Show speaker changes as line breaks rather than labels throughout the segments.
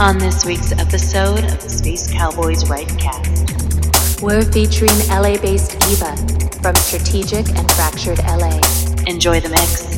On this week's episode of the Space Cowboys Rightcast,
We're featuring LA based Eva from Strategic and Fractured LA.
enjoy the mix.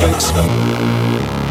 Thanks.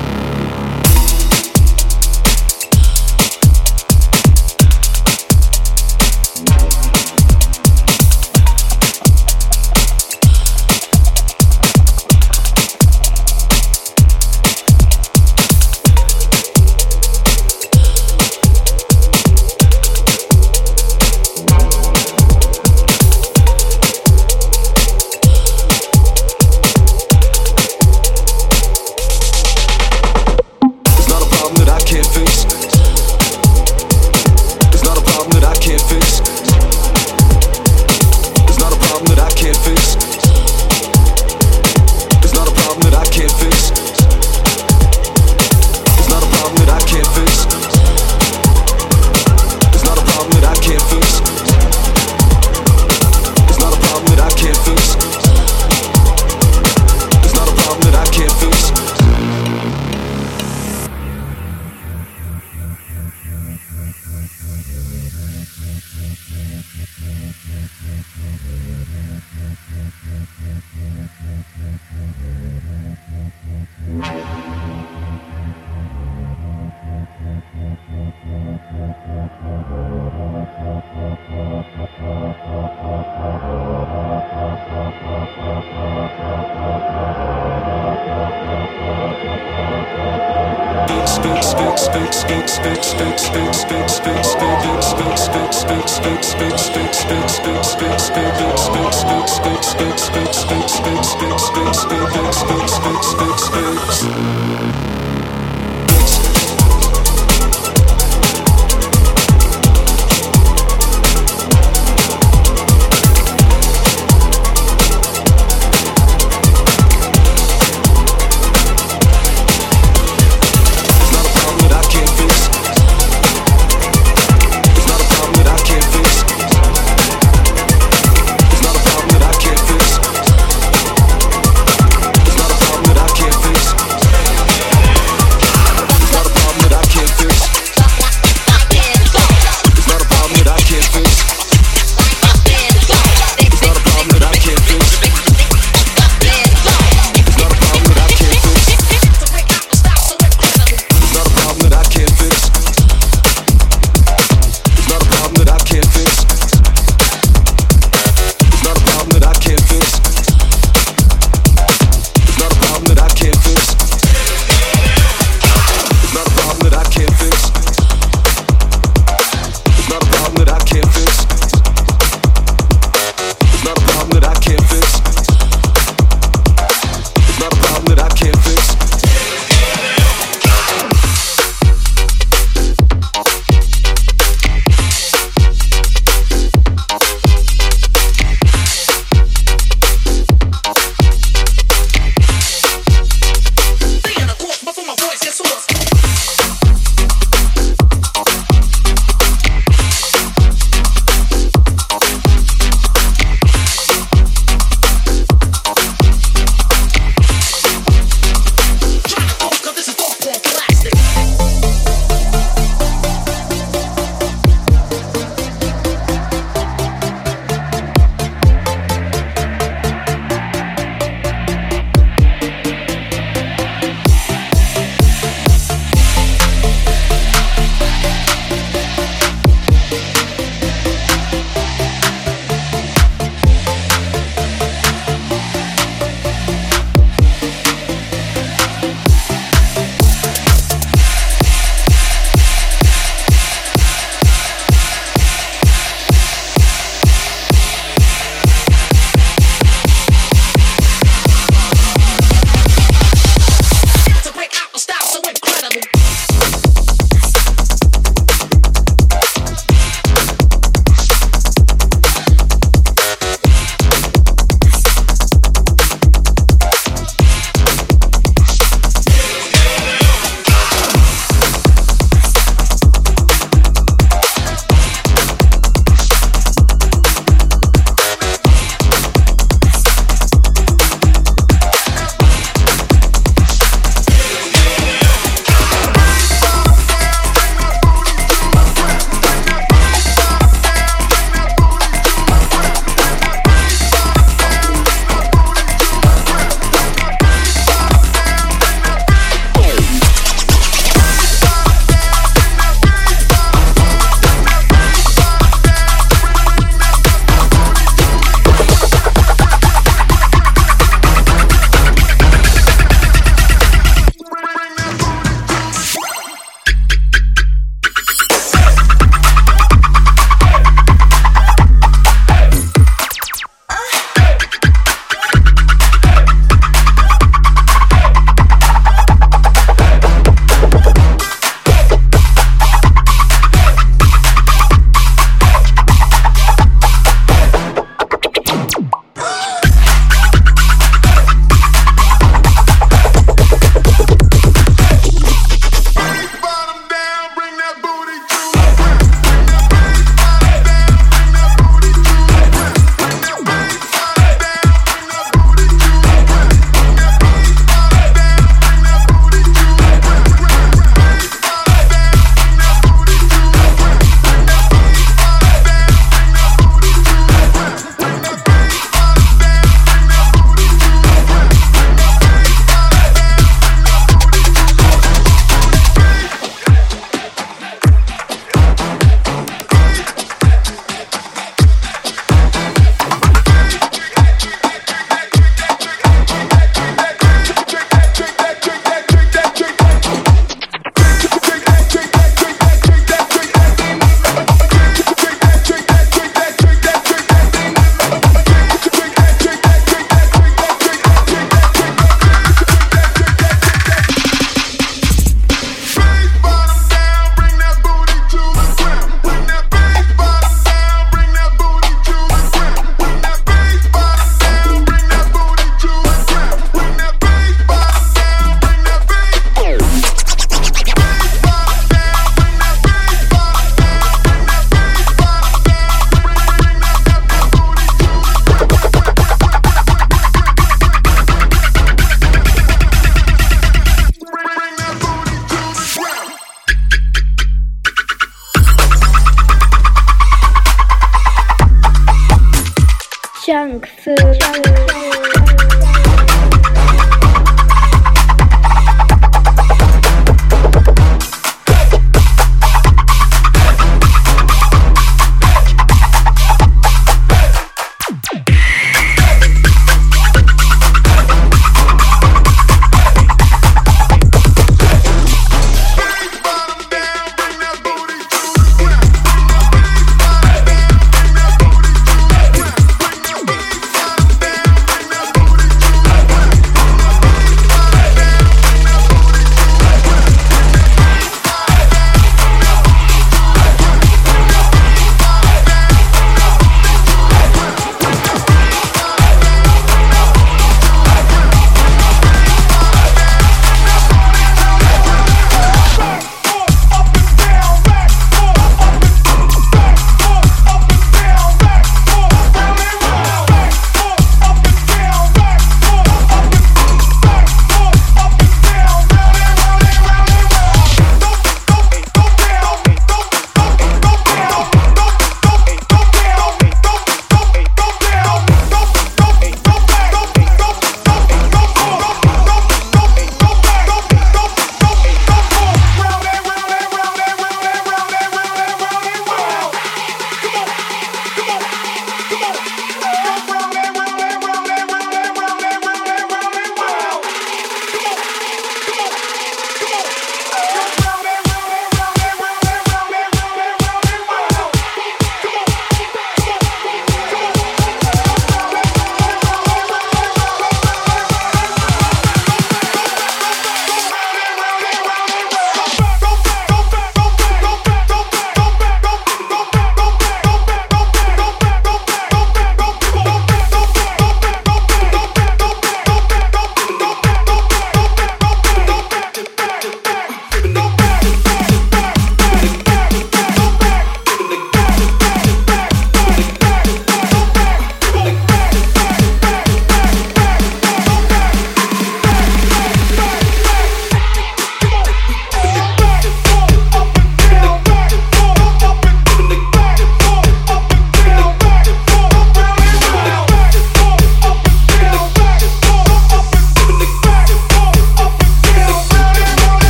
Junk food.
vem cá,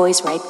Space Cowboys